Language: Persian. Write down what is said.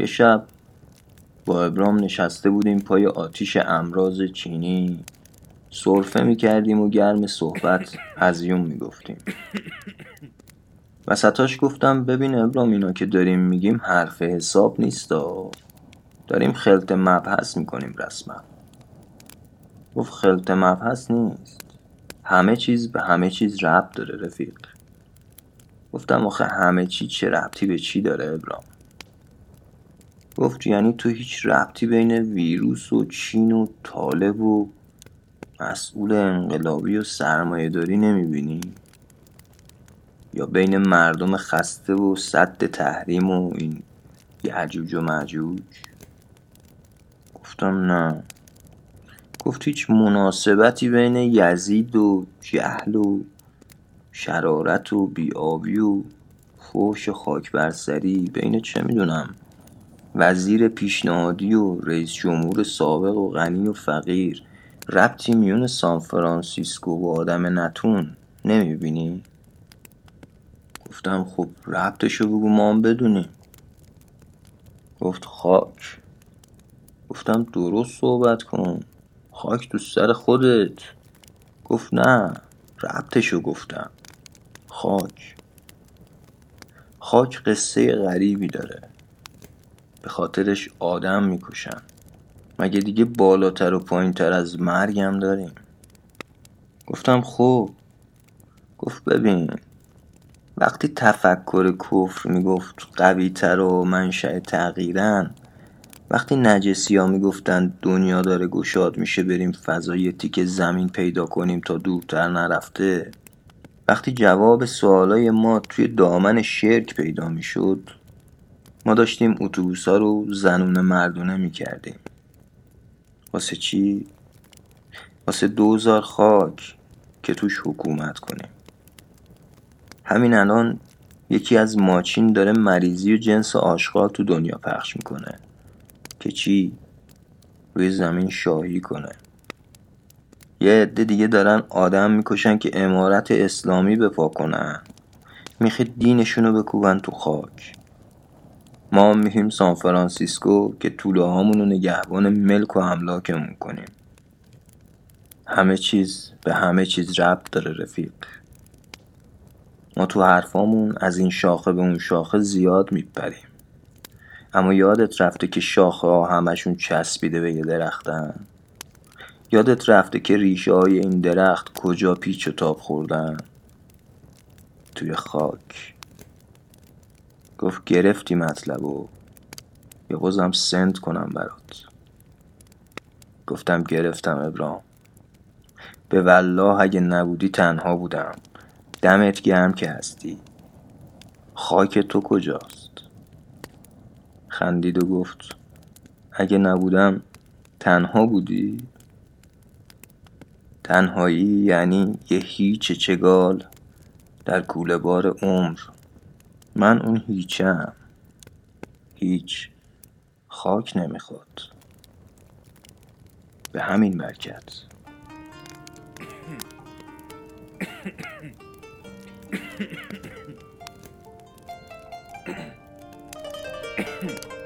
یه شب با ابرام نشسته بودیم پای آتیش امراض چینی. سرفه می‌کردیم و گرم صحبت هزیون می‌گفتیم. وسطاش گفتم ببین ابرام اینا که داریم میگیم حرف حساب نیست داریم خلط مبحث می‌کنیم رسما. گفت خلط مبحث نیست. همه چیز به همه چیز ربط داره رفیق. گفتم آخه همه چی چه ربطی به چی داره ابرام؟ گفت یعنی تو هیچ ربطی بین ویروس و چین و طالب و مسئول انقلابی و سرمایه داری نمی‌بینی؟ یا بین مردم خسته و صد تحریم و این یعجوج و معجوج؟ گفتم نه. گفت هیچ مناسبتی بین یزید و جهل و شرارت و بیابی و فوش خاک برسری بین چه می‌دونم؟ وزیر پیشنهادی و رئیس جمهور سابق و غنی و فقیر. ربطی میون سان فرانسیسکو و آدم نتون نمی‌بینی؟ گفتم خب ربطشو بگو ما هم بدونیم. گفت خاک. گفتم درست صحبت کن. خاک تو سر خودت. گفت نه ربطشو گفتم. خاک. خاک قصه غریبی داره. به خاطرش آدم می‌کشن. مگه دیگه بالاتر و پایینتر از مرگم داریم؟ گفتم خب گفت ببین وقتی تفکر کفر می‌گفت قوی تر و منشأ تغییرن وقتی نجسی ها می‌گفتن دنیا داره گشاد میشه بریم فضای تیک زمین پیدا کنیم تا دورتر نرفته وقتی جواب سوالای ما توی دامن شرک پیدا می‌شد ما داشتیم اتوبوس ها رو زنون مردونه می‌کردیم. واسه چی؟ واسه دوزار خاک که توش حکومت کنیم. همین الان یکی از ماچین داره مریضی و جنس آشغال تو دنیا پخش می‌کنه که چی؟ روی زمین شاهی کنه. یه عده دیگه دارن آدم می‌کشن که امارت اسلامی بپا کنن. می‌خواد دینشونو بکوبن تو خاک. ما میریم سان فرانسیسکو که طوله هامونو نگهبان ملک و املاکمون کنیم. همه چیز به همه چیز ربط داره رفیق. ما تو حرفامون از این شاخه به اون شاخه زیاد میپریم. اما یادت رفته که شاخه ها همشون چسبیده به یه درختن؟ یادت رفته که ریشه های این درخت کجا پیچ و تاب خوردن؟ توی خاک. گفت گرفتی مطلب و یا بازم سند کنم برات. گفتم گرفتم ابرام به والله اگه نبودی تنها بودم. دمت گرم که هستی. خاک تو کجاست؟ خندید و گفت اگه نبودم تنها بودی؟ تنهایی یعنی یه هیچ چگال در کوله بار عمر. من اون هیچم. هیچ خاک نمی‌خواد به همین برکت.